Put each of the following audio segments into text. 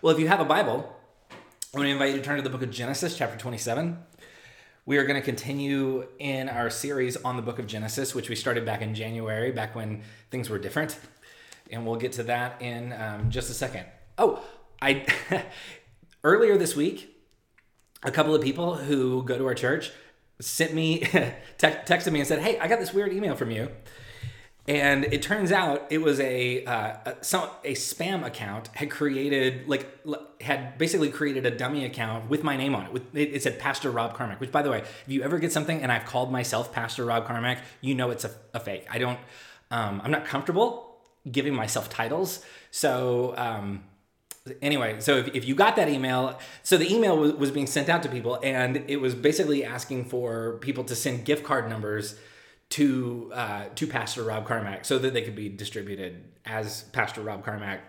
Well, if you have a Bible, I'm going to invite you to turn to the book of Genesis, chapter 27. We are going to continue in our series on the book of Genesis, which we started back in January, back when things were different. And we'll get to that in um, just a second. Oh, I earlier this week, a couple of people who go to our church sent me, te- texted me and said, "Hey, I got this weird email from you." And it turns out it was a uh, a, some, a spam account had created like had basically created a dummy account with my name on it. With it, it, said Pastor Rob Carmack. Which, by the way, if you ever get something and I've called myself Pastor Rob Carmack, you know it's a, a fake. I don't. Um, I'm not comfortable giving myself titles. So um, anyway, so if, if you got that email, so the email was, was being sent out to people, and it was basically asking for people to send gift card numbers to uh, to Pastor Rob Carmack so that they could be distributed as Pastor Rob Carmack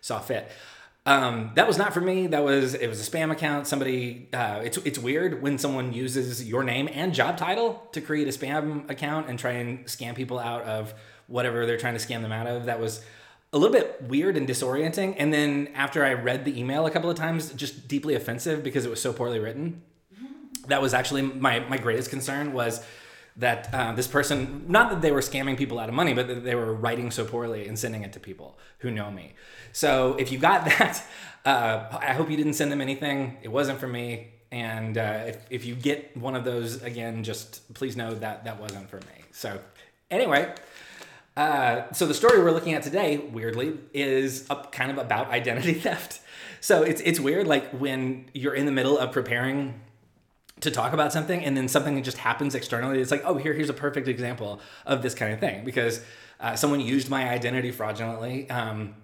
saw fit. Um, that was not for me. That was it was a spam account. Somebody uh, it's it's weird when someone uses your name and job title to create a spam account and try and scam people out of whatever they're trying to scam them out of. That was a little bit weird and disorienting. And then after I read the email a couple of times, just deeply offensive because it was so poorly written. That was actually my my greatest concern was that uh, this person, not that they were scamming people out of money, but that they were writing so poorly and sending it to people who know me. So if you got that, uh, I hope you didn't send them anything. It wasn't for me. And uh, if, if you get one of those again, just please know that that wasn't for me. So anyway, uh, so the story we're looking at today, weirdly, is up, kind of about identity theft. So it's it's weird, like when you're in the middle of preparing to talk about something and then something just happens externally it's like oh here here's a perfect example of this kind of thing. Because uh, someone used my identity fraudulently um,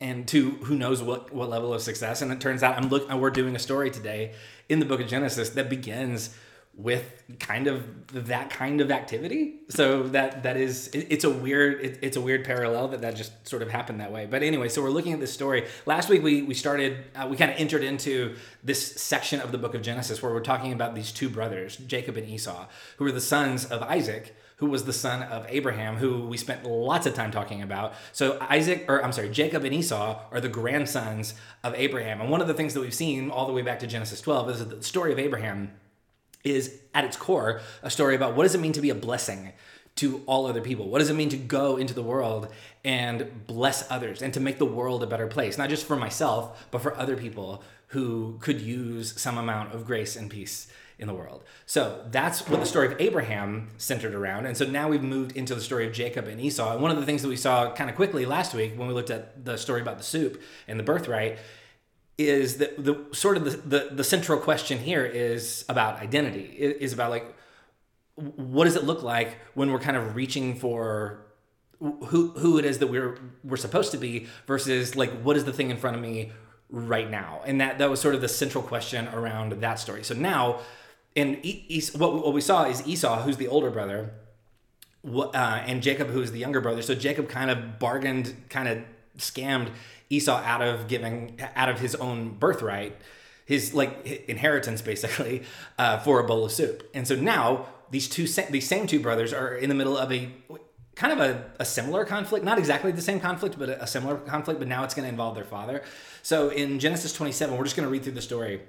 and to who knows what what level of success and it turns out i'm look we're doing a story today in the book of genesis that begins with kind of that kind of activity so that that is it, it's a weird it, it's a weird parallel that that just sort of happened that way but anyway so we're looking at this story last week we we started uh, we kind of entered into this section of the book of genesis where we're talking about these two brothers jacob and esau who were the sons of isaac who was the son of Abraham, who we spent lots of time talking about. So Isaac, or I'm sorry, Jacob and Esau are the grandsons of Abraham. And one of the things that we've seen all the way back to Genesis 12 is the story of Abraham is at its core a story about what does it mean to be a blessing to all other people? What does it mean to go into the world and bless others and to make the world a better place? Not just for myself, but for other people who could use some amount of grace and peace in the world. So that's what the story of Abraham centered around. And so now we've moved into the story of Jacob and Esau. And one of the things that we saw kind of quickly last week when we looked at the story about the soup and the birthright is that the sort of the, the, the central question here is about identity it is about like what does it look like when we're kind of reaching for who who it is that we're we're supposed to be versus like what is the thing in front of me right now? And that that was sort of the central question around that story. So now in es- what, what we saw is esau who's the older brother uh, and jacob who's the younger brother. So jacob kind of bargained kind of scammed Esau out of giving out of his own birthright, his like inheritance basically, uh, for a bowl of soup. And so now these two these same two brothers are in the middle of a kind of a, a similar conflict, not exactly the same conflict, but a, a similar conflict. But now it's going to involve their father. So in Genesis 27, we're just going to read through the story.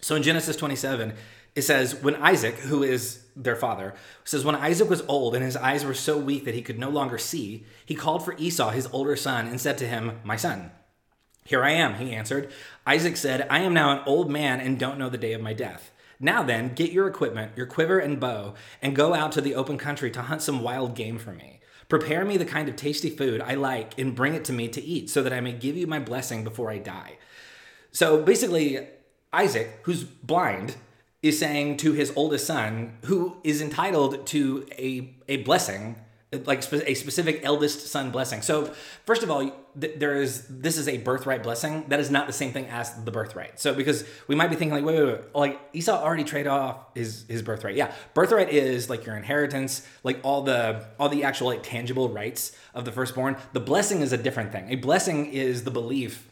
So in Genesis 27, it says, When Isaac, who is their father, says, When Isaac was old and his eyes were so weak that he could no longer see, he called for Esau, his older son, and said to him, My son. Here I am, he answered. Isaac said, I am now an old man and don't know the day of my death. Now then, get your equipment, your quiver and bow, and go out to the open country to hunt some wild game for me. Prepare me the kind of tasty food I like and bring it to me to eat, so that I may give you my blessing before I die. So basically, Isaac, who's blind, is saying to his oldest son, who is entitled to a, a blessing, like a specific eldest son blessing. So, first of all, there is this is a birthright blessing. That is not the same thing as the birthright. So, because we might be thinking like, wait, wait, wait, like Esau already traded off his his birthright. Yeah, birthright is like your inheritance, like all the all the actual like tangible rights of the firstborn. The blessing is a different thing. A blessing is the belief.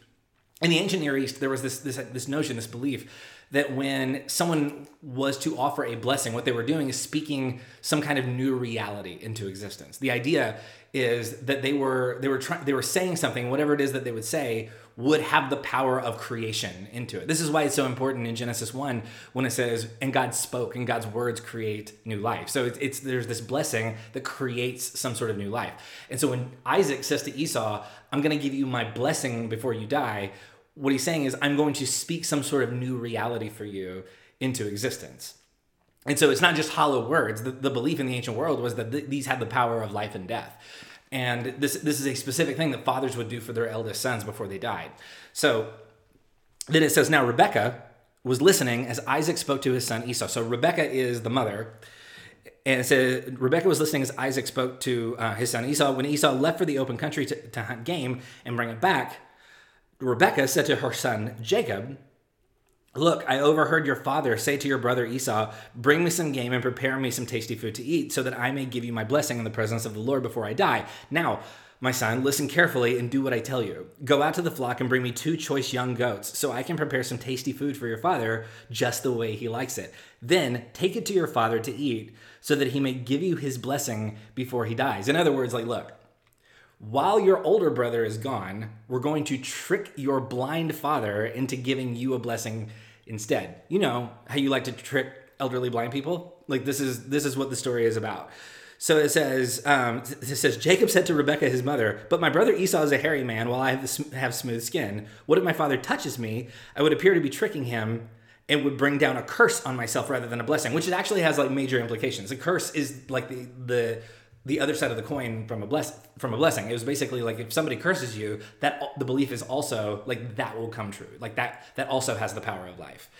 In the ancient Near East, there was this this this notion, this belief that when someone was to offer a blessing, what they were doing is speaking some kind of new reality into existence. The idea is that they were they were trying they were saying something, whatever it is that they would say, would have the power of creation into it. This is why it's so important in Genesis 1 when it says, and God spoke, and God's words create new life. So it's, it's there's this blessing that creates some sort of new life. And so when Isaac says to Esau, I'm going to give you my blessing before you die, what he's saying is, I'm going to speak some sort of new reality for you into existence. And so it's not just hollow words. The, the belief in the ancient world was that th- these had the power of life and death. And this, this is a specific thing that fathers would do for their eldest sons before they died. So then it says, Now Rebecca was listening as Isaac spoke to his son Esau. So Rebecca is the mother. And it says, Rebecca was listening as Isaac spoke to uh, his son Esau. When Esau left for the open country to, to hunt game and bring it back, Rebecca said to her son Jacob, Look, I overheard your father say to your brother Esau, Bring me some game and prepare me some tasty food to eat, so that I may give you my blessing in the presence of the Lord before I die. Now, my son, listen carefully and do what I tell you. Go out to the flock and bring me two choice young goats, so I can prepare some tasty food for your father just the way he likes it. Then take it to your father to eat, so that he may give you his blessing before he dies. In other words, like, look, while your older brother is gone, we're going to trick your blind father into giving you a blessing instead. You know how you like to trick elderly blind people? Like this is this is what the story is about. So it says, um, it says, Jacob said to Rebekah, his mother, But my brother Esau is a hairy man, while I have, have smooth skin. What if my father touches me? I would appear to be tricking him and would bring down a curse on myself rather than a blessing, which it actually has like major implications. A curse is like the the the other side of the coin from a bless from a blessing. It was basically like if somebody curses you, that the belief is also like that will come true. Like that that also has the power of life.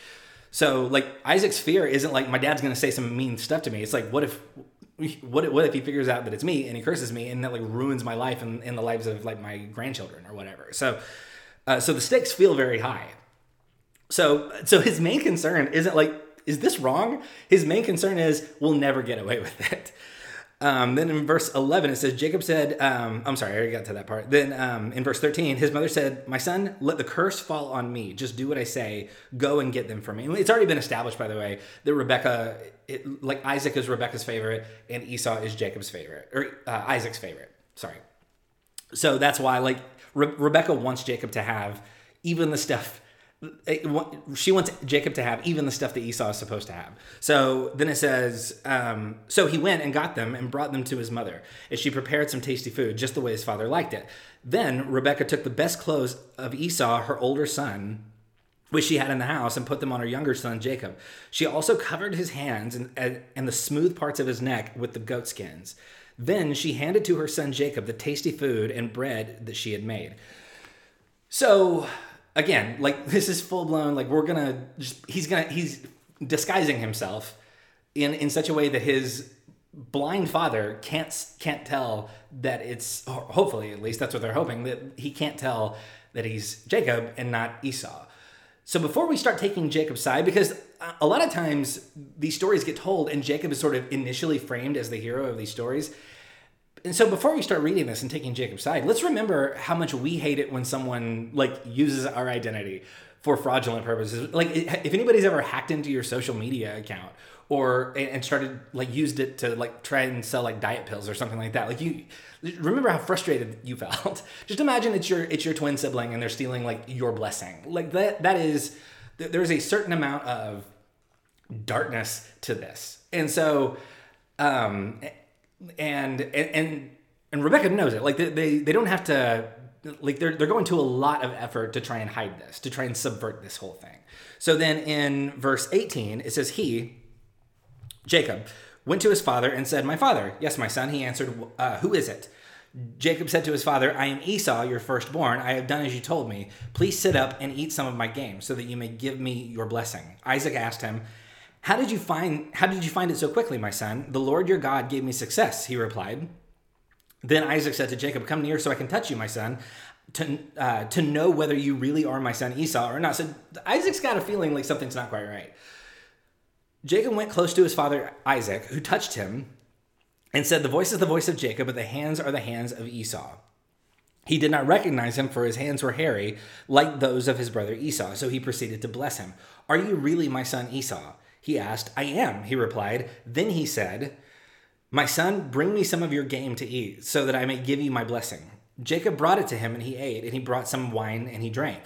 So like Isaac's fear isn't like my dad's gonna say some mean stuff to me. It's like what if what if, what if he figures out that it's me and he curses me and that like ruins my life and, and the lives of like my grandchildren or whatever. So uh, so the stakes feel very high. So so his main concern isn't like is this wrong? His main concern is we'll never get away with it. Um, then in verse 11, it says, Jacob said, um, I'm sorry, I already got to that part. Then um, in verse 13, his mother said, My son, let the curse fall on me. Just do what I say. Go and get them for me. It's already been established, by the way, that Rebecca, it, like Isaac is Rebecca's favorite and Esau is Jacob's favorite, or uh, Isaac's favorite. Sorry. So that's why, like, Re- Rebecca wants Jacob to have even the stuff she wants Jacob to have even the stuff that Esau is supposed to have. So then it says, um, so he went and got them and brought them to his mother, and she prepared some tasty food, just the way his father liked it. Then Rebecca took the best clothes of Esau, her older son, which she had in the house, and put them on her younger son Jacob. She also covered his hands and, and the smooth parts of his neck with the goat skins. Then she handed to her son Jacob the tasty food and bread that she had made. So again, like this is full blown. Like we're gonna just he's gonna he's disguising himself in in such a way that his blind father can't can't tell that it's hopefully at least that's what they're hoping that he can't tell that he's Jacob and not Esau. So before we start taking Jacob's side, because a lot of times these stories get told and Jacob is sort of initially framed as the hero of these stories, and so before we start reading this and taking Jacob's side, let's remember how much we hate it when someone like uses our identity for fraudulent purposes. Like if anybody's ever hacked into your social media account or and started like used it to like try and sell like diet pills or something like that. Like you remember how frustrated you felt. Just imagine it's your it's your twin sibling and they're stealing like your blessing. Like that that is there's a certain amount of darkness to this. And so um and and and Rebecca knows it. Like they, they they don't have to like they're they're going to a lot of effort to try and hide this, to try and subvert this whole thing. So then in verse 18 it says he Jacob went to his father and said, "My father." "Yes, my son." He answered, uh, "Who is it?" Jacob said to his father, I am Esau, your firstborn. I have done as you told me. Please sit up and eat some of my game, so that you may give me your blessing. Isaac asked him, how did you find how did you find it so quickly, my son? The Lord your God gave me success, he replied. Then Isaac said to Jacob, Come near so I can touch you, my son, to, uh, to know whether you really are my son Esau or not. So Isaac's got a feeling like something's not quite right. Jacob went close to his father Isaac, who touched him and said, The voice is the voice of Jacob, but the hands are the hands of Esau. He did not recognize him, for his hands were hairy, like those of his brother Esau. So he proceeded to bless him. Are you really my son Esau? He asked. I am, he replied. Then he said, My son, bring me some of your game to eat, so that I may give you my blessing. Jacob brought it to him, and he ate, and he brought some wine, and he drank.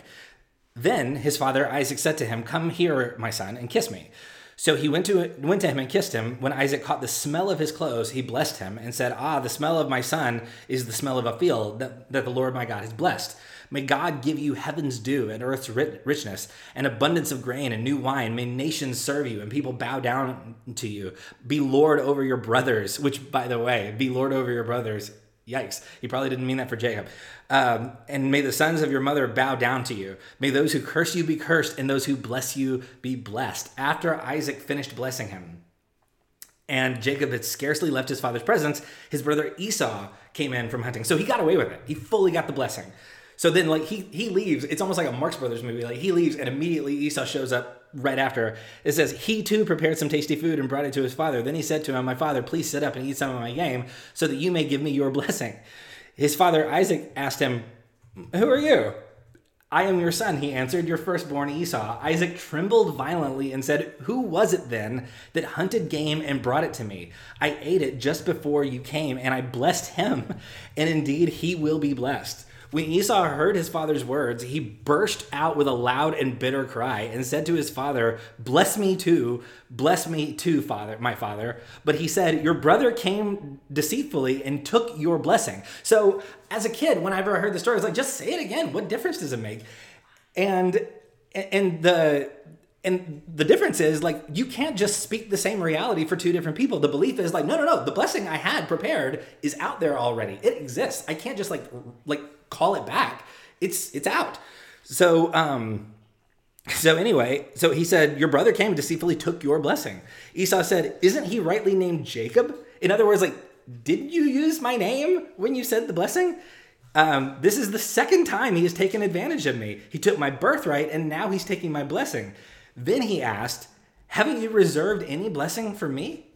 Then his father Isaac said to him, Come here, my son, and kiss me. So he went to went to him and kissed him. When Isaac caught the smell of his clothes, he blessed him and said, Ah, the smell of my son is the smell of a field that, that the Lord my God has blessed. May God give you heaven's dew and earth's richness, and abundance of grain and new wine. May nations serve you and people bow down to you. Be Lord over your brothers, which, by the way, be Lord over your brothers. Yikes. He probably didn't mean that for Jacob. Um, and may the sons of your mother bow down to you. May those who curse you be cursed, and those who bless you be blessed. After Isaac finished blessing him, and Jacob had scarcely left his father's presence, his brother Esau came in from hunting. So he got away with it. He fully got the blessing. So then, like he he leaves. It's almost like a Marx Brothers movie. Like he leaves, and immediately Esau shows up right after. It says he too prepared some tasty food and brought it to his father. Then he said to him, "My father, please sit up and eat some of my game, so that you may give me your blessing." His father Isaac asked him, "Who are you?" I am your son, he answered, your firstborn Esau. Isaac trembled violently and said, Who was it then that hunted game and brought it to me? I ate it just before you came, and I blessed him, and indeed he will be blessed. When Esau heard his father's words, he burst out with a loud and bitter cry and said to his father, Bless me too, bless me too, father, my father. But he said, Your brother came deceitfully and took your blessing. So as a kid, whenever I heard the story, I was like, just say it again. What difference does it make? And and the and the difference is like you can't just speak the same reality for two different people the belief is like no no no the blessing i had prepared is out there already it exists i can't just like like call it back. It's it's out. So um so anyway, so he said, Your brother came deceitfully took your blessing. Esau said, Isn't he rightly named Jacob? In other words, like, didn't you use my name when you said the blessing? Um, this is the second time he has taken advantage of me. He took my birthright and now he's taking my blessing. Then he asked, Haven't you reserved any blessing for me?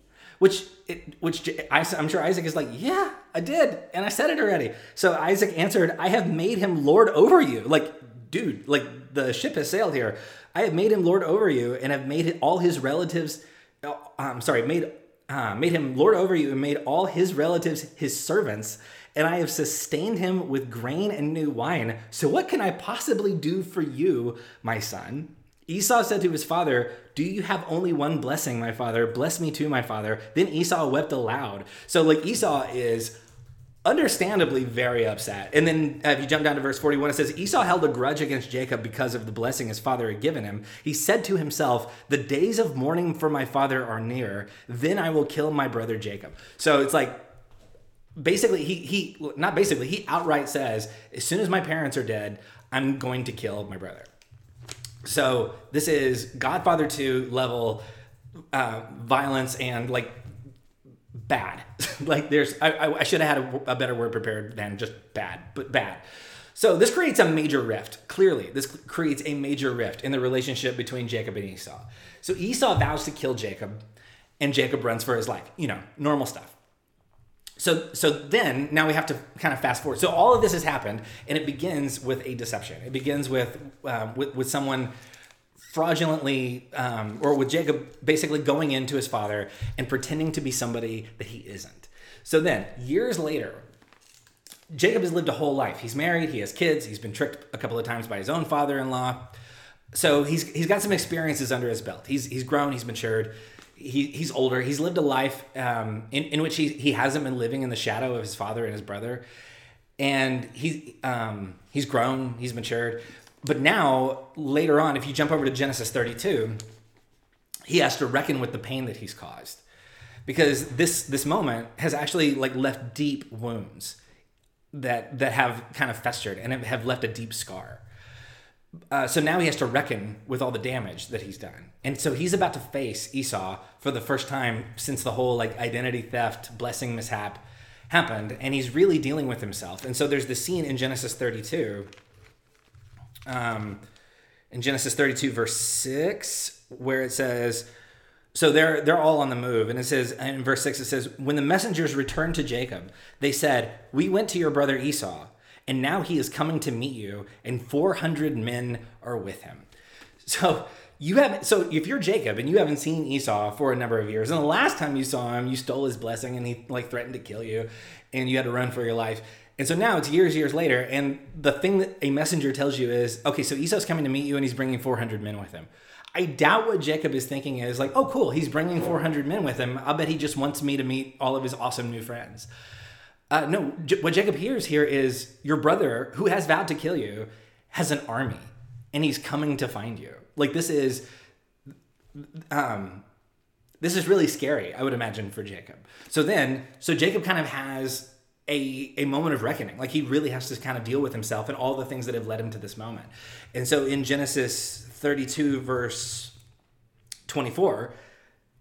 Which, it, which I'm sure Isaac is like, yeah, I did, and I said it already. So Isaac answered, I have made him lord over you. Like, dude, like the ship has sailed here. I have made him lord over you, and have made all his relatives. Uh, I'm sorry, made uh, made him lord over you, and made all his relatives his servants. And I have sustained him with grain and new wine. So what can I possibly do for you, my son? Esau said to his father, Do you have only one blessing, my father? Bless me too, my father. Then Esau wept aloud. So, like, Esau is understandably very upset. And then uh, if you jump down to verse 41, it says, Esau held a grudge against Jacob because of the blessing his father had given him. He said to himself, The days of mourning for my father are near. Then I will kill my brother Jacob. So it's like, basically, he, he, not basically, he outright says, As soon as my parents are dead, I'm going to kill my brother. So this is Godfather 2 level uh, violence and like bad. like there's, I, I should have had a, a, better word prepared than just bad, but bad. So this creates a major rift. Clearly, this creates a major rift in the relationship between Jacob and Esau. So Esau vows to kill Jacob, and Jacob runs for his life. You know, normal stuff. So, so then now we have to kind of fast forward. So all of this has happened, and it begins with a deception. It begins with um, with, with someone fraudulently, um, or with Jacob basically going into his father and pretending to be somebody that he isn't. So then, years later, Jacob has lived a whole life. He's married, he has kids, he's been tricked a couple of times by his own father-in-law. So he's he's got some experiences under his belt. He's he's grown, he's matured he, he's older. He's lived a life um, in, in which he, he hasn't been living in the shadow of his father and his brother. And he, um, he's grown, he's matured. But now, later on, if you jump over to Genesis 32, he has to reckon with the pain that he's caused. Because this, this moment has actually like left deep wounds that, that have kind of festered and have left a deep scar. Uh, so now he has to reckon with all the damage that he's done. And so he's about to face Esau for the first time since the whole like identity theft, blessing mishap happened. And he's really dealing with himself. And so there's the scene in Genesis 32. Um, in Genesis 32, verse 6, where it says, so they're they're all on the move, and it says in verse six it says, when the messengers returned to Jacob, they said, "We went to your brother Esau, and now he is coming to meet you, and 400 men are with him. So you haven't so if you're Jacob and you haven't seen Esau for a number of years, and the last time you saw him, you stole his blessing and he like threatened to kill you, and you had to run for your life. And so now it's years, years later, and the thing that a messenger tells you is, okay, so Esau's coming to meet you, and he's bringing 400 men with him. I doubt what Jacob is thinking is like, oh, cool, he's bringing 400 men with him. I'll bet he just wants me to meet all of his awesome new friends. Uh, no, J- what Jacob hears here is your brother, who has vowed to kill you, has an army, and he's coming to find you. Like this is, um, this is really scary. I would imagine for Jacob. So then, so Jacob kind of has a, a moment of reckoning. Like he really has to kind of deal with himself and all the things that have led him to this moment. And so in Genesis 32, verse 24,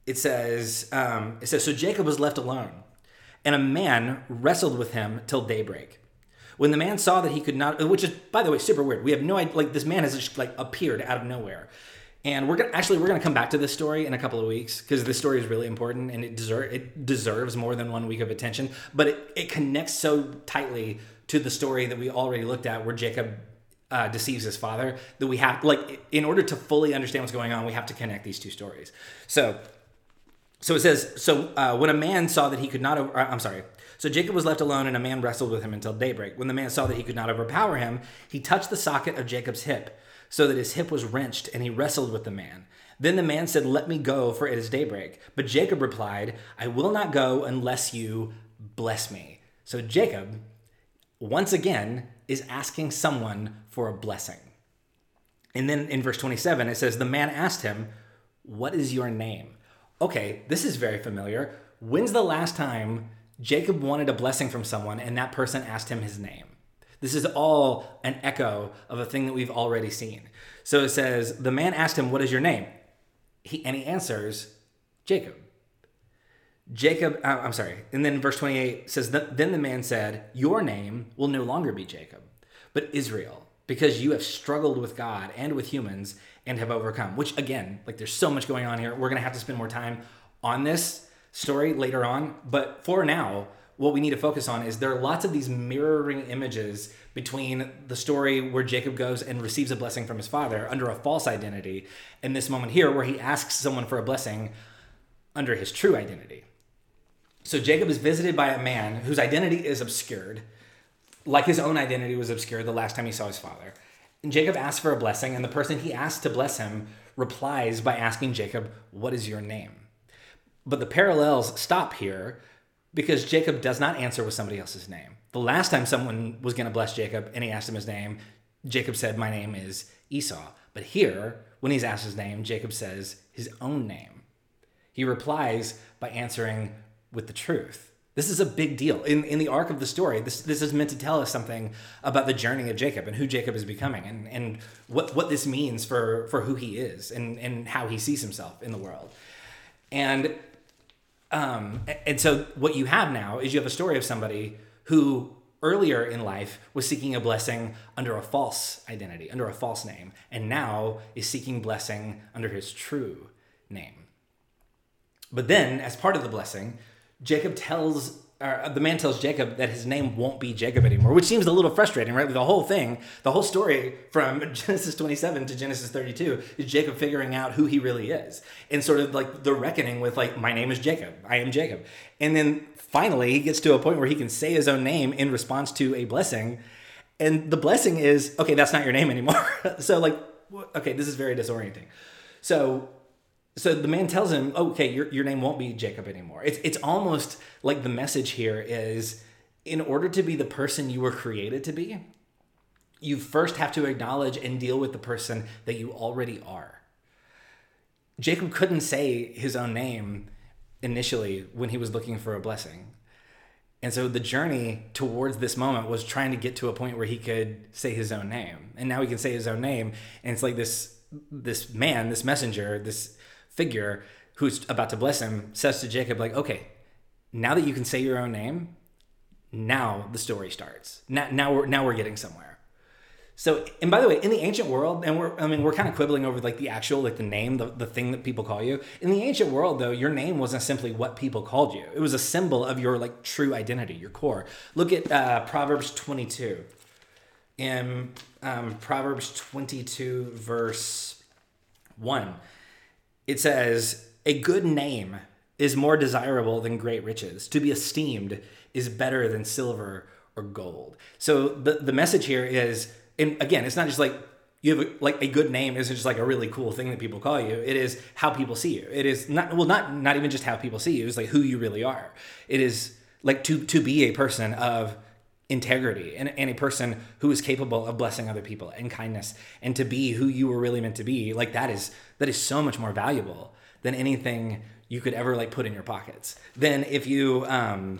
it says, um, it says, So Jacob was left alone, and a man wrestled with him till daybreak. When the man saw that he could not, which is, by the way, super weird. We have no idea, like, this man has just, like, appeared out of nowhere. And we're gonna actually we're gonna come back to this story in a couple of weeks because this story is really important and it deserve it deserves more than one week of attention. But it, it connects so tightly to the story that we already looked at where Jacob uh, deceives his father that we have like in order to fully understand what's going on we have to connect these two stories. So so it says so uh, when a man saw that he could not uh, I'm sorry so Jacob was left alone, and a man wrestled with him until daybreak. When the man saw that he could not overpower him, he touched the socket of Jacob's hip so that his hip was wrenched, and he wrestled with the man. Then the man said, Let me go, for it is daybreak. But Jacob replied, I will not go unless you bless me. So Jacob, once again, is asking someone for a blessing. And then in verse 27, it says, The man asked him, What is your name? Okay, this is very familiar. When's the last time Jacob wanted a blessing from someone and that person asked him his name? This is all an echo of a thing that we've already seen. So it says, The man asked him, What is your name? He, and he answers, Jacob. Jacob, uh, I'm sorry. And then verse 28 says, Then the man said, Your name will no longer be Jacob, but Israel, because you have struggled with God and with humans and have overcome. Which, again, like there's so much going on here. We're to have to spend more time on this story later on. But for now, what we need to focus on is there are lots of these mirroring images between the story where Jacob goes and receives a blessing from his father under a false identity and this moment here where he asks someone for a blessing under his true identity. So Jacob is visited by a man whose identity is obscured, like his own identity was obscured the last time he saw his father. And Jacob asks for a blessing, and the person he asks to bless him replies by asking Jacob, What is your name? But the parallels stop here because Jacob does not answer with somebody else's name. The last time someone was going to bless Jacob and he asked him his name, Jacob said, My name is Esau. But here, when he's asked his name, Jacob says his own name. He replies by answering with the truth. This is a big deal. In, in the arc of the story, this, this is meant to tell us something about the journey of Jacob and who Jacob is becoming and, and what, what this means for, for who he is and, and how he sees himself in the world. And um, and so what you have now is you have a story of somebody who earlier in life was seeking a blessing under a false identity, under a false name, and now is seeking blessing under his true name. But then, as part of the blessing, Jacob tells uh, the man tells Jacob that his name won't be Jacob anymore, which seems a little frustrating, right? The whole thing, the whole story from Genesis 27 to Genesis 32 is Jacob figuring out who he really is and sort of like the reckoning with, like, my name is Jacob, I am Jacob. And then finally, he gets to a point where he can say his own name in response to a blessing. And the blessing is, okay, that's not your name anymore. so, like, okay, this is very disorienting. So, so the man tells him, oh, okay, your, your name won't be Jacob anymore. It's, it's almost like the message here is in order to be the person you were created to be, you first have to acknowledge and deal with the person that you already are. Jacob couldn't say his own name initially when he was looking for a blessing. And so the journey towards this moment was trying to get to a point where he could say his own name. And now he can say his own name. And it's like this this man, this messenger, this figure who's about to bless him says to Jacob, like, okay, now that you can say your own name, now the story starts. Now, now we're now we're getting somewhere. So, and by the way, in the ancient world, and we're I mean we're kind of quibbling over like the actual like the name, the, the thing that people call you. In the ancient world, though, your name wasn't simply what people called you. It was a symbol of your like true identity, your core. Look at uh, Proverbs 22. In um, Proverbs 22, verse 1 it says, A good name is more desirable than great riches. To be esteemed is better than silver or gold. So the the message here is, and again, it's not just like you have a, like a good name isn't just like a really cool thing that people call you. It is how people see you. It is not well, not not even just how people see you. It's like who you really are. It is like to to be a person of integrity and, and a person who is capable of blessing other people and kindness and to be who you were really meant to be like that is that is so much more valuable than anything you could ever like put in your pockets then if you um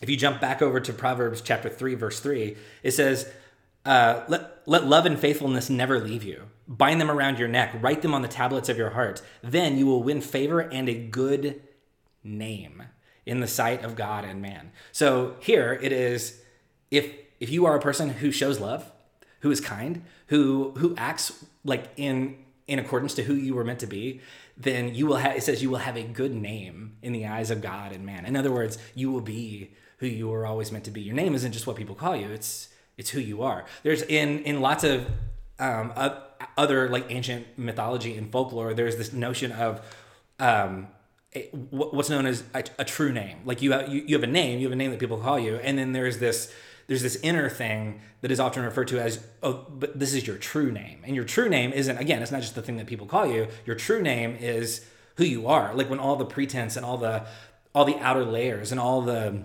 if you jump back over to proverbs chapter 3 verse 3 it says uh, let, let love and faithfulness never leave you. Bind them around your neck, write them on the tablets of your heart. Then you will win favor and a good name in the sight of God and man. So here it is if if you are a person who shows love, who is kind, who who acts like in in accordance to who you were meant to be, then you will have it says you will have a good name in the eyes of God and man. In other words, you will be who you were always meant to be. Your name isn't just what people call you. It's it's who you are. There's in in lots of um, other like ancient mythology and folklore. There's this notion of um, a, what's known as a, a, true name. Like you have, you, you have a name, you have a name that people call you, and then there's this there's this inner thing that is often referred to as oh, but this is your true name, and your true name isn't again. It's not just the thing that people call you. Your true name is who you are. Like when all the pretense and all the all the outer layers and all the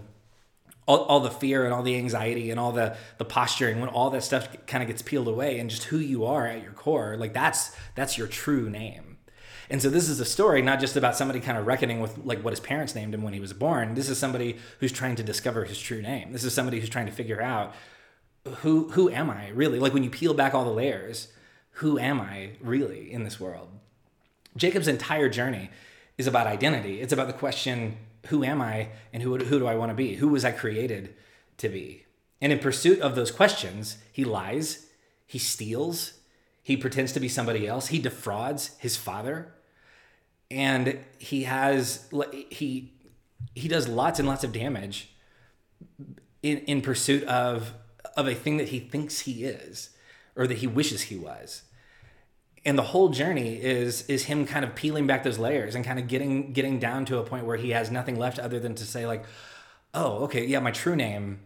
all, all the fear and all the anxiety and all the the posturing when all that stuff kind of gets peeled away and just who you are at your core like that's that's your true name and so this is a story not just about somebody kind of reckoning with like what his parents named him when he was born. This is somebody who's trying to discover his true name. This is somebody who's trying to figure out who who am i really? Like when you peel back all the layers who am i really in this world? Jacob's entire journey is about identity. It's about the question who am I and who, who do I want to be? Who was I created to be? And in pursuit of those questions, he lies, he steals, he pretends to be somebody else, he defrauds his father, and he has he he does lots and lots of damage in in pursuit of of a thing that he thinks he is or that he wishes he was. And the whole journey is is him kind of peeling back those layers and kind of getting getting down to a point where he has nothing left other than to say like oh okay yeah my true name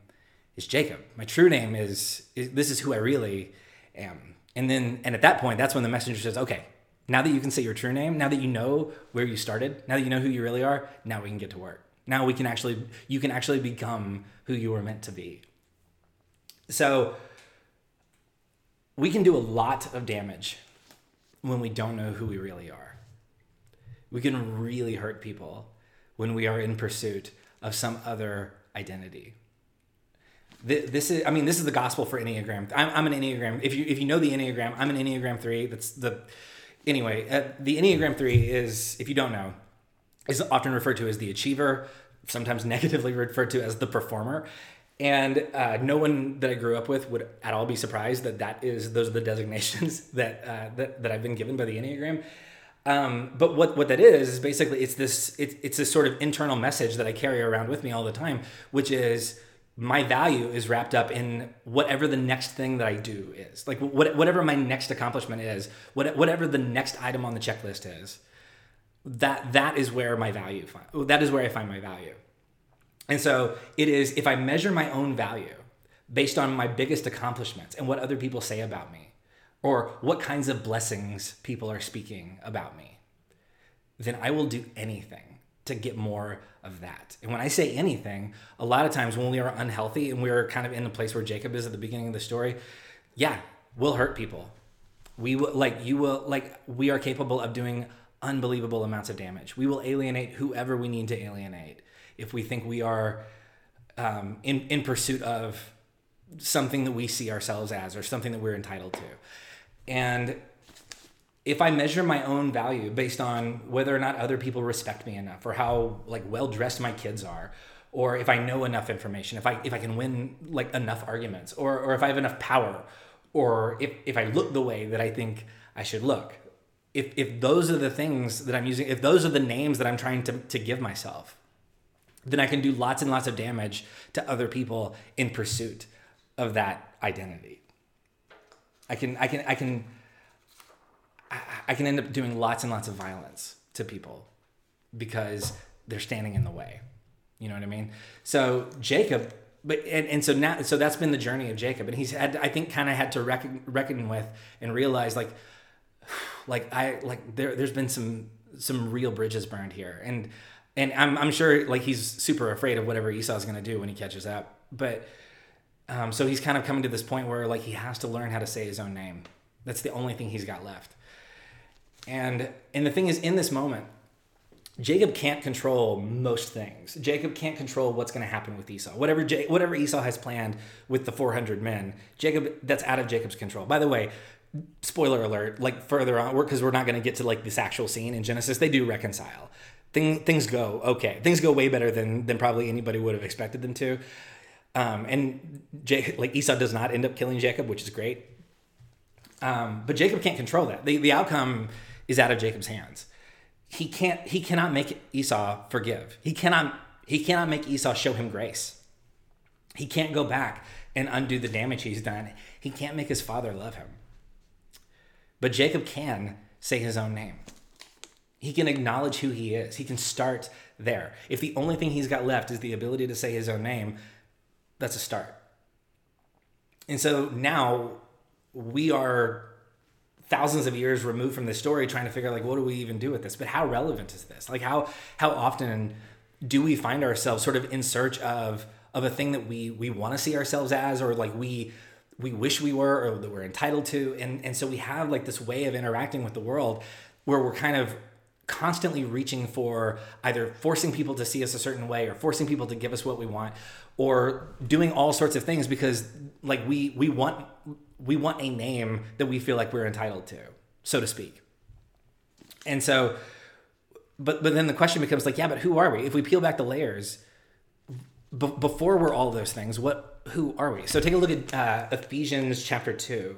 is jacob. My true name is, is this is who i really am. And then and at that point that's when the messenger says okay now that you can say your true name now that you know where you started now that you know who you really are now we can get to work now we can actually you can actually become who you were meant to be so we can do a lot of damage when we don't know who we really are. We can really hurt people when we are in pursuit of some other identity. This is, I mean, this is the gospel for Enneagram. I'm, I'm an Enneagram. If you if you know the Enneagram, I'm an Enneagram three. That's the anyway. Uh, the Enneagram three is, if you don't know, is often referred to as the achiever, sometimes negatively referred to as the performer, and uh, no one that I grew up with would at all be surprised that that is those are the designations that uh, that, that I've been given by the Enneagram. Um, but what, what that is is basically it's this it, it's this sort of internal message that I carry around with me all the time, which is my value is wrapped up in whatever the next thing that I do is like what, whatever my next accomplishment is, what, whatever the next item on the checklist is. That that is where my value that is where I find my value. And so it is if I measure my own value based on my biggest accomplishments and what other people say about me, or what kinds of blessings people are speaking about me, then I will do anything to get more of that. And when I say anything, a lot of times when we are unhealthy and we're kind of in the place where Jacob is at the beginning of the story, yeah, we'll hurt people. We will like you will like we are capable of doing unbelievable amounts of damage. We will alienate whoever we need to alienate if we think we are um, in in pursuit of something that we see ourselves as or something that we're entitled to, and if I measure my own value based on whether or not other people respect me enough or how like well dressed my kids are or if I know enough information, if I if I can win like enough arguments or or if I have enough power or if if I look the way that I think I should look. If if those are the things that I'm using, if those are the names that I'm trying to to give myself, then I can do lots and lots of damage to other people in pursuit of that identity. I can I can I can I can end up doing lots and lots of violence to people because they're standing in the way. You know what I mean? So Jacob but and, and so now so that's been the journey of Jacob, and he's had I think kind of had to reckon reckon with and realize like like I like there there's been some some real bridges burned here, and and I'm I'm sure like he's super afraid of whatever Esau's gonna do when he catches up, but. Um, so he's kind of coming to this point where like he has to learn how to say his own name. That's the only thing he's got left. And and the thing is, in this moment, Jacob can't control most things. Jacob can't control what's going to happen with Esau. Whatever whatever Esau has planned with the 400 men, Jacob that's out of Jacob's control. By the way, spoiler alert, like further on because we're not going to get to like this actual scene in Genesis, they do reconcile. Thing, things go okay. Things go way better than than probably anybody would have expected them to. Um, and J- like Esau does not end up killing Jacob, which is great. Um, but Jacob can't control that. The, the outcome is out of Jacob's hands. He can't he cannot make Esau forgive. He cannot he cannot make Esau show him grace. He can't go back and undo the damage he's done. He can't make his father love him. But Jacob can say his own name. He can acknowledge who he is. He can start there. If the only thing he's got left is the ability to say his own name, that's a start. And so now we are thousands of years removed from this story trying to figure out like what do we even do with this? But how relevant is this? Like how how often do we find ourselves sort of in search of of a thing that we we want to see ourselves as or like we we wish we were or that we're entitled to? And and so we have like this way of interacting with the world where we're kind of constantly reaching for either forcing people to see us a certain way or forcing people to give us what we want or doing all sorts of things because like we we want we want a name that we feel like we're entitled to, so to speak. And so, but but then the question becomes like, yeah, but who are we? If we peel back the layers, b- before we're all those things, what who are we? So take a look at uh, Ephesians chapter two.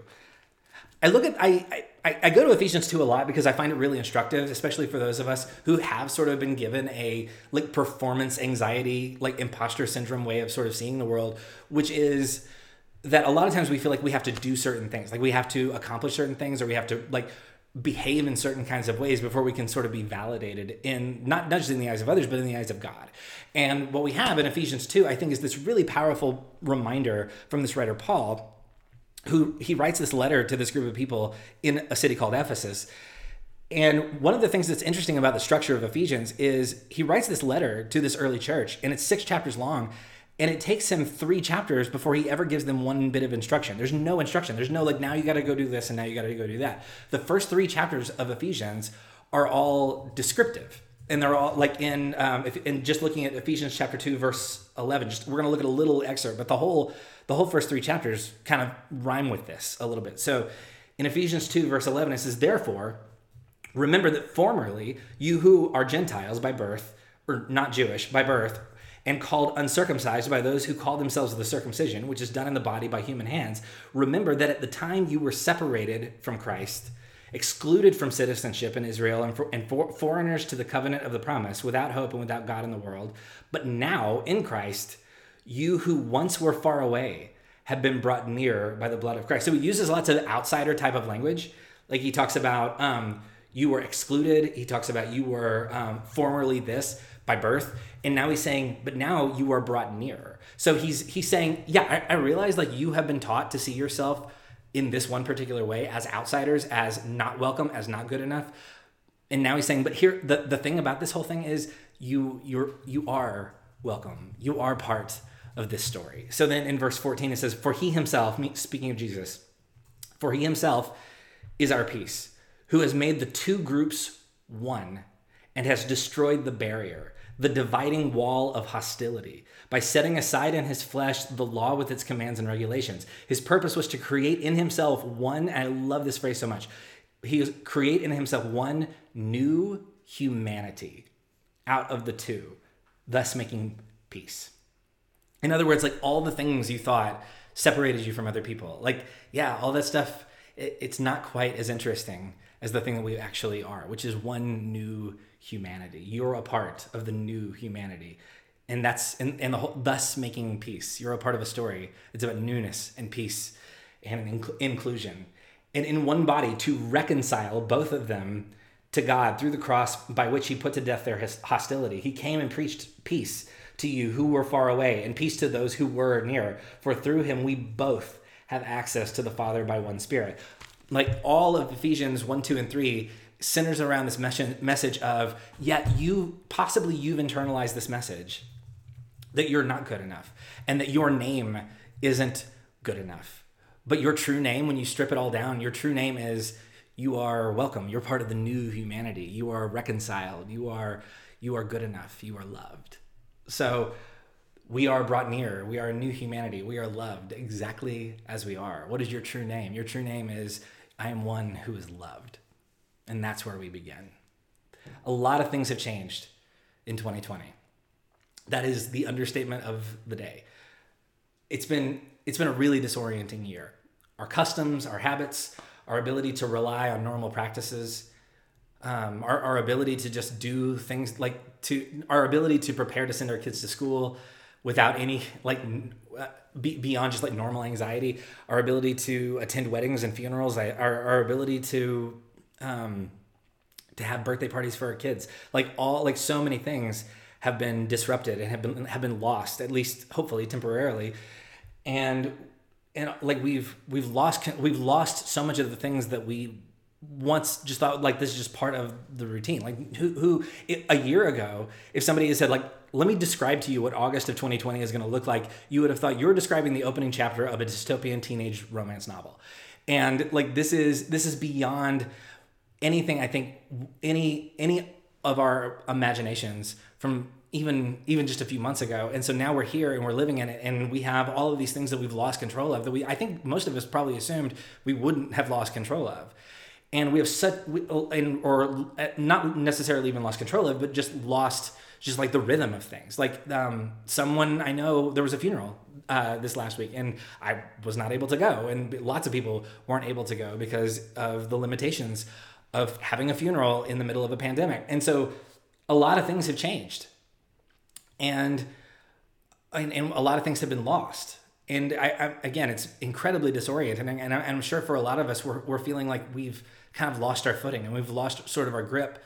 I look at I, I I go to Ephesians two a lot because I find it really instructive, especially for those of us who have sort of been given a like performance anxiety, like imposter syndrome way of sort of seeing the world, which is that a lot of times we feel like we have to do certain things, like we have to accomplish certain things, or we have to like behave in certain kinds of ways before we can sort of be validated in not, just in the eyes of others, but in the eyes of God. And what we have in Ephesians 2, I think, is this really powerful reminder from this writer, Paul, who he writes this letter to this group of people in a city called Ephesus. And one of the things that's interesting about the structure of Ephesians is he writes this letter to this early church, and it's six chapters long. And it takes him three chapters before he ever gives them one bit of instruction. There's no instruction. There's no like now you got to go do this and now you got to go do that. The first three chapters of Ephesians are all descriptive, and they're all like in um, if, and just looking at Ephesians chapter two verse eleven. Just we're gonna look at a little excerpt, but the whole the whole first three chapters kind of rhyme with this a little bit. So in Ephesians two verse eleven, it says, "Therefore, remember that formerly you who are Gentiles by birth." Or not Jewish by birth, and called uncircumcised by those who call themselves the circumcision, which is done in the body by human hands, remember that at the time you were separated from Christ, excluded from citizenship in Israel, and, for, and for, foreigners to the covenant of the promise, without hope and without God in the world. But now, in Christ, you who once were far away have been brought near by the blood of Christ. So he uses lots of outsider type of language. Like he talks about um, you were excluded, he talks about you were um, formerly this by birth and now he's saying but now you are brought nearer. so he's he's saying yeah I, I realize like you have been taught to see yourself in this one particular way as outsiders as not welcome as not good enough. And now he's saying but here the, the thing about this whole thing is you you're you are welcome. You are part of this story. So then in verse 14 it says for he himself speaking of jesus for he himself is our peace who has made the two groups one and has destroyed the barrier the dividing wall of hostility by setting aside in his flesh the law with its commands and regulations. His purpose was to create in himself one, I love this phrase so much. He was create in himself one new humanity out of the two, thus making peace. In other words, like all the things you thought separated you from other people, like, yeah, all that stuff, it, it's not quite as interesting as the thing that we actually are, which is one new humanity. You're a part of the new humanity. And that's and, and the whole thus making peace. You're a part of a story. It's about newness and peace and inc- inclusion. And in one body to reconcile both of them to God through the cross by which he put to death their hostility. He came and preached peace to you who were far away, and peace to those who were near. For through him we both have access to the Father by one Spirit. Like all of Ephesians 1, 2, and 3 centers around this message of, yet you, possibly you've internalized this message that you're not good enough and that your name isn't good enough. But your true name, when you strip it all down, your true name is you are welcome. You're part of the new humanity. You are reconciled. You are you are good enough. You are loved. So we are brought near. We are a new humanity. We are loved exactly as we are. What is your true name? Your true name is I am one who is loved. And that's where we begin. A lot of things have changed in 2020. That is the understatement of the day. It's been it's been a really disorienting year. Our customs, our habits, our ability to rely on normal practices, um, our, our ability to just do things like to our ability to prepare to send our kids to school without any like uh, be, beyond just like normal anxiety, our ability to attend weddings and funerals, our, our ability to um, to have birthday parties for our kids, like all like so many things have been disrupted and have been have been lost at least hopefully temporarily. And and like we've we've lost we've lost so much of the things that we once just thought like this is just part of the routine. Like who who a year ago if somebody had said like let me describe to you what august of 2020 is going to look like you would have thought you were describing the opening chapter of a dystopian teenage romance novel. And like this is this is beyond anything i think any any of our imaginations from even even just a few months ago. And so now we're here and we're living in it and we have all of these things that we've lost control of that we i think most of us probably assumed we wouldn't have lost control of. And we have such and or uh, not necessarily even lost control of but just lost just like the rhythm of things. Like um, someone i know there was a funeral uh, this last week and i was not able to go and lots of people weren't able to go because of the limitations of having a funeral in the middle of a pandemic and so a lot of things have changed and, and, and a lot of things have been lost. And I, I again, it's incredibly disorienting, and, I, am sure for a lot of us, we're, we're feeling like we've kind of lost our footing and we've lost sort of our grip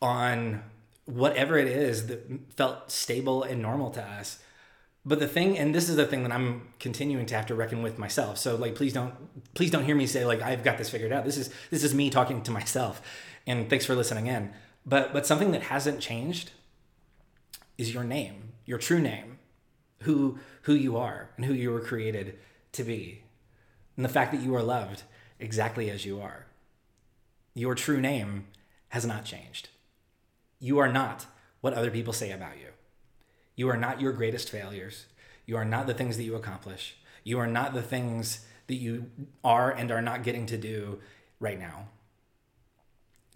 on whatever it is that felt stable and normal to us. But the thing, and this is the thing that I'm continuing to have to reckon with myself. So like, please don't, please don't hear me say like I've got this figured out. This is this is me talking to myself. And thanks for listening in. But but something that hasn't changed is your name, your true name, who who you are and who you were created to be. And the fact that you are loved exactly as you are. Your true name has not changed. You are not what other people say about you. You are not your greatest failures. You are not the things that you accomplish. You are not the things that you are and are not getting to do right now.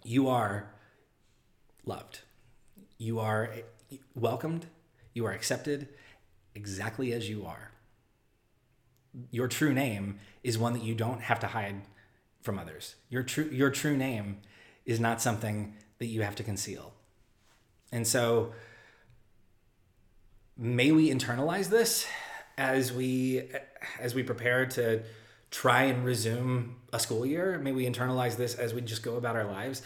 You are loved. You are welcomed, you are accepted exactly as you are. Your true name is one that you don't have to hide from others. Your true your true name is not something that you have to conceal. And so may we internalize this as we as we prepare to try and resume a school year. May we internalize this as we just go about our lives.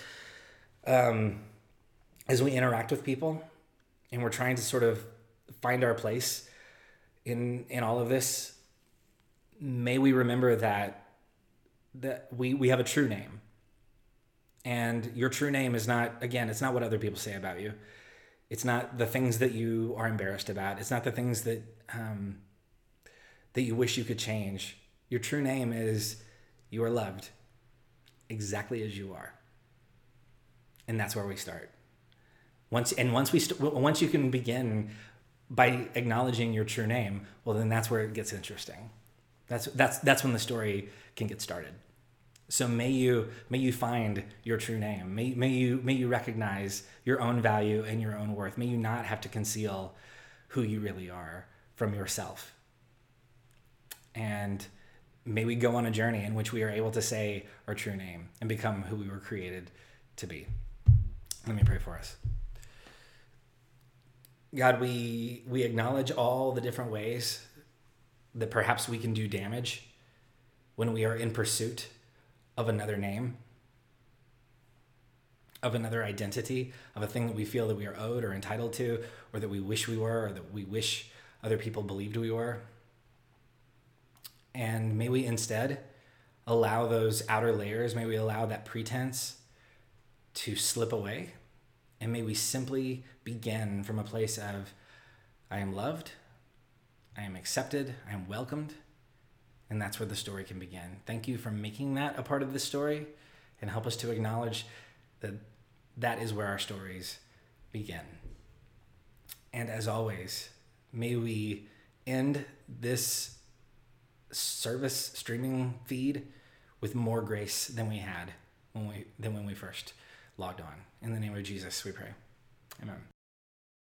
Um, as we interact with people, and we're trying to sort of find our place in in all of this may we remember that that we we have a true name and your true name is not again it's not what other people say about you it's not the things that you are embarrassed about it's not the things that um, that you wish you could change your true name is you are loved exactly as you are and that's where we start once and once we st- once you can begin by acknowledging your true name, well then that's where it gets interesting. That's that's that's when the story can get started. So may you may you find your true name. May may you may you recognize your own value and your own worth. May you not have to conceal who you really are from yourself. And may we go on a journey in which we are able to say our true name and become who we were created to be. Let me pray for us. God, we we acknowledge all the different ways that perhaps we can do damage when we are in pursuit of another name, of another identity, of a thing that we feel that we are owed or entitled to, or that we wish we were, or that we wish other people believed we were. And may we instead allow those outer layers, may we allow that pretense to slip away. And may we simply begin from a place of, I am loved, I am accepted, I am welcomed. And that's where the story can begin. Thank you for making that a part of the story and help us to acknowledge that that is where our stories begin. And as always, may we end this service streaming feed with more grace than we had when we than when we first logged on. In the name of Jesus, we pray. Amen.